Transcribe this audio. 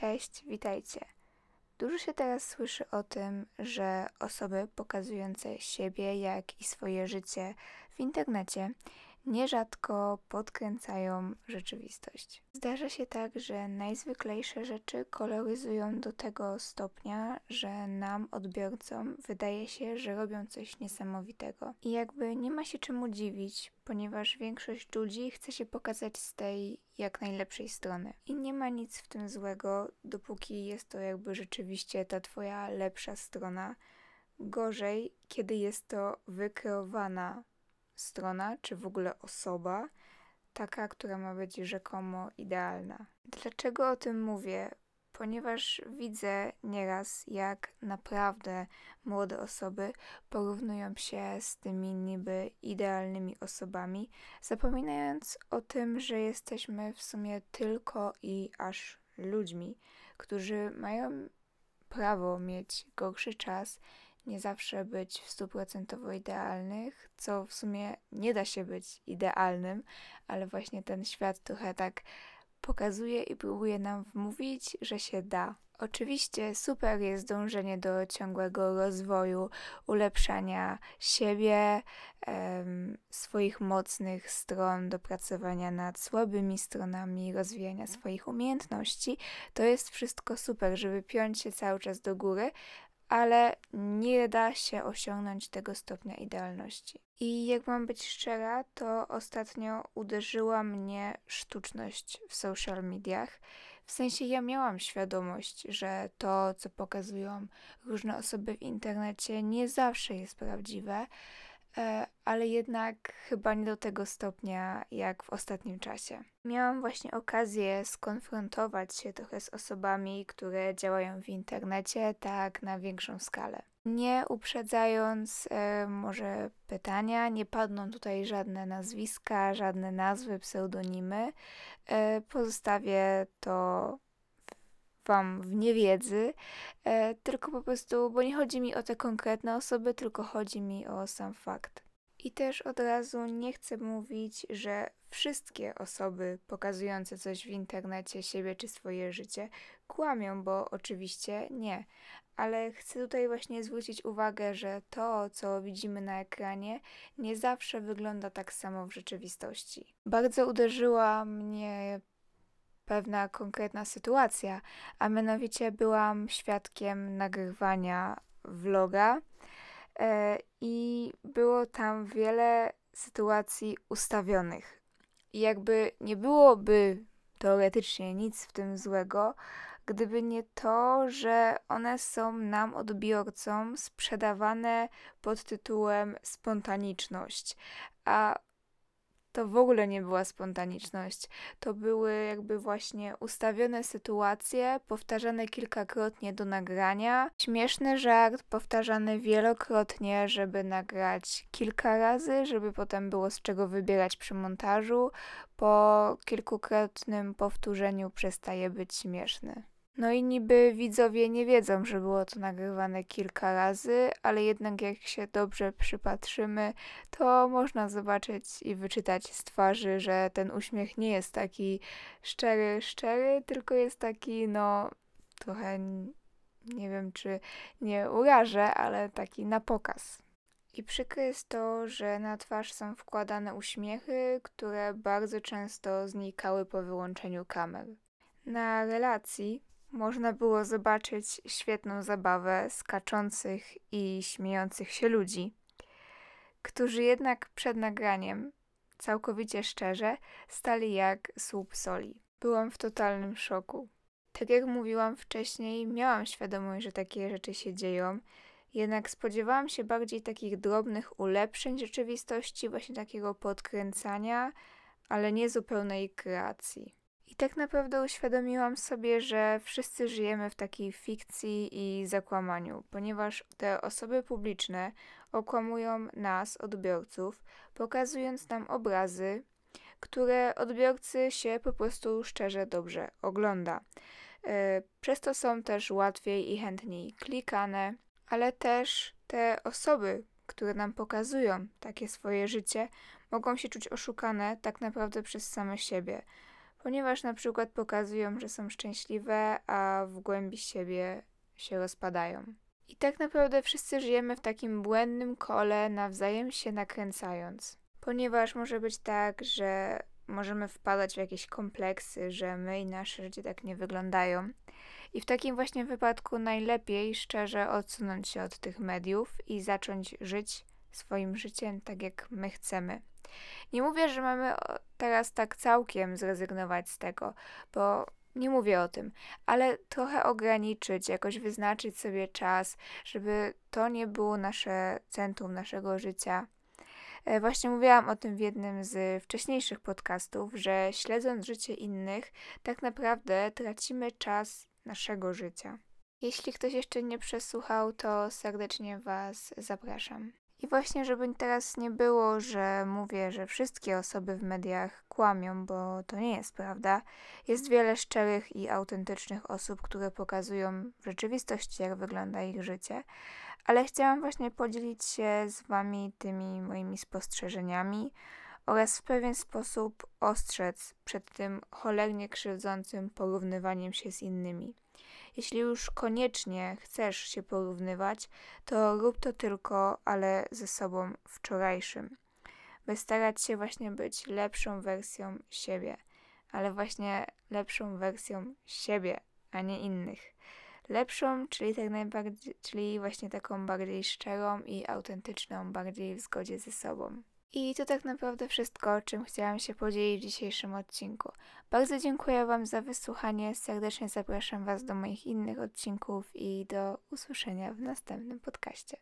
Cześć, witajcie. Dużo się teraz słyszy o tym, że osoby pokazujące siebie, jak i swoje życie w internecie nierzadko podkręcają rzeczywistość. Zdarza się tak, że najzwyklejsze rzeczy koloryzują do tego stopnia, że nam, odbiorcom, wydaje się, że robią coś niesamowitego. I jakby nie ma się czemu dziwić, ponieważ większość ludzi chce się pokazać z tej jak najlepszej strony. I nie ma nic w tym złego, dopóki jest to jakby rzeczywiście ta twoja lepsza strona. Gorzej, kiedy jest to wykreowana strona, czy w ogóle osoba, taka, która ma być rzekomo idealna. Dlaczego o tym mówię? Ponieważ widzę nieraz, jak naprawdę młode osoby porównują się z tymi niby idealnymi osobami, zapominając o tym, że jesteśmy w sumie tylko i aż ludźmi, którzy mają prawo mieć gorszy czas nie zawsze być w stuprocentowo idealnych, co w sumie nie da się być idealnym, ale właśnie ten świat trochę tak pokazuje i próbuje nam wmówić, że się da. Oczywiście super jest dążenie do ciągłego rozwoju, ulepszania siebie, em, swoich mocnych stron, dopracowania nad słabymi stronami, rozwijania swoich umiejętności. To jest wszystko super, żeby piąć się cały czas do góry, ale nie da się osiągnąć tego stopnia idealności. I jak mam być szczera, to ostatnio uderzyła mnie sztuczność w social mediach. W sensie ja miałam świadomość, że to, co pokazują różne osoby w internecie, nie zawsze jest prawdziwe, ale jednak chyba nie do tego stopnia jak w ostatnim czasie. Miałam właśnie okazję skonfrontować się trochę z osobami, które działają w internecie tak na większą skalę. Nie uprzedzając e, może pytania, nie padną tutaj żadne nazwiska, żadne nazwy, pseudonimy. E, pozostawię to Wam w niewiedzy, e, tylko po prostu, bo nie chodzi mi o te konkretne osoby, tylko chodzi mi o sam fakt. I też od razu nie chcę mówić, że wszystkie osoby pokazujące coś w internecie, siebie czy swoje życie, kłamią, bo oczywiście nie. Ale chcę tutaj właśnie zwrócić uwagę, że to, co widzimy na ekranie, nie zawsze wygląda tak samo w rzeczywistości. Bardzo uderzyła mnie pewna konkretna sytuacja, a mianowicie byłam świadkiem nagrywania vloga e, i było tam wiele sytuacji ustawionych. I jakby nie byłoby teoretycznie nic w tym złego, gdyby nie to, że one są nam, odbiorcom, sprzedawane pod tytułem spontaniczność. A to w ogóle nie była spontaniczność. To były jakby właśnie ustawione sytuacje, powtarzane kilkakrotnie do nagrania. Śmieszny żart, powtarzany wielokrotnie, żeby nagrać kilka razy, żeby potem było z czego wybierać przy montażu. Po kilkukrotnym powtórzeniu przestaje być śmieszny. No i niby widzowie nie wiedzą, że było to nagrywane kilka razy, ale jednak jak się dobrze przypatrzymy, to można zobaczyć i wyczytać z twarzy, że ten uśmiech nie jest taki szczery, szczery, tylko jest taki, no, trochę nie wiem, czy nie urażę, ale taki na pokaz. I przykre jest to, że na twarz są wkładane uśmiechy, które bardzo często znikały po wyłączeniu kamer. Na relacji można było zobaczyć świetną zabawę skaczących i śmiejących się ludzi, którzy jednak przed nagraniem, całkowicie szczerze, stali jak słup soli. Byłam w totalnym szoku. Tak jak mówiłam wcześniej, miałam świadomość, że takie rzeczy się dzieją, jednak spodziewałam się bardziej takich drobnych ulepszeń rzeczywistości, właśnie takiego podkręcania, ale nie zupełnej kreacji. I tak naprawdę uświadomiłam sobie, że wszyscy żyjemy w takiej fikcji i zakłamaniu, ponieważ te osoby publiczne okłamują nas, odbiorców, pokazując nam obrazy, które odbiorcy się po prostu szczerze dobrze ogląda. E, przez to są też łatwiej i chętniej klikane, ale też te osoby, które nam pokazują takie swoje życie, mogą się czuć oszukane tak naprawdę przez same siebie ponieważ na przykład pokazują, że są szczęśliwe, a w głębi siebie się rozpadają. I tak naprawdę wszyscy żyjemy w takim błędnym kole, nawzajem się nakręcając. Ponieważ może być tak, że możemy wpadać w jakieś kompleksy, że my i nasze życie tak nie wyglądają. I w takim właśnie wypadku najlepiej szczerze odsunąć się od tych mediów i zacząć żyć swoim życiem tak, jak my chcemy. Nie mówię, że mamy teraz tak całkiem zrezygnować z tego, bo nie mówię o tym, ale trochę ograniczyć, jakoś wyznaczyć sobie czas, żeby to nie było nasze centrum naszego życia. E, właśnie mówiłam o tym w jednym z wcześniejszych podcastów, że śledząc życie innych, tak naprawdę tracimy czas naszego życia. Jeśli ktoś jeszcze nie przesłuchał, to serdecznie Was zapraszam. I właśnie, żeby teraz nie było, że mówię, że wszystkie osoby w mediach kłamią, bo to nie jest prawda. Jest wiele szczerych i autentycznych osób, które pokazują w rzeczywistości, jak wygląda ich życie, ale chciałam właśnie podzielić się z Wami tymi moimi spostrzeżeniami oraz w pewien sposób ostrzec przed tym cholernie krzywdzącym porównywaniem się z innymi. Jeśli już koniecznie chcesz się porównywać, to rób to tylko, ale ze sobą wczorajszym, by starać się właśnie być lepszą wersją siebie, ale właśnie lepszą wersją siebie, a nie innych. Lepszą, czyli tak najbardziej, czyli właśnie taką bardziej szczerą i autentyczną, bardziej w zgodzie ze sobą. I to tak naprawdę wszystko, czym chciałam się podzielić w dzisiejszym odcinku. Bardzo dziękuję Wam za wysłuchanie. Serdecznie zapraszam Was do moich innych odcinków i do usłyszenia w następnym podcaście.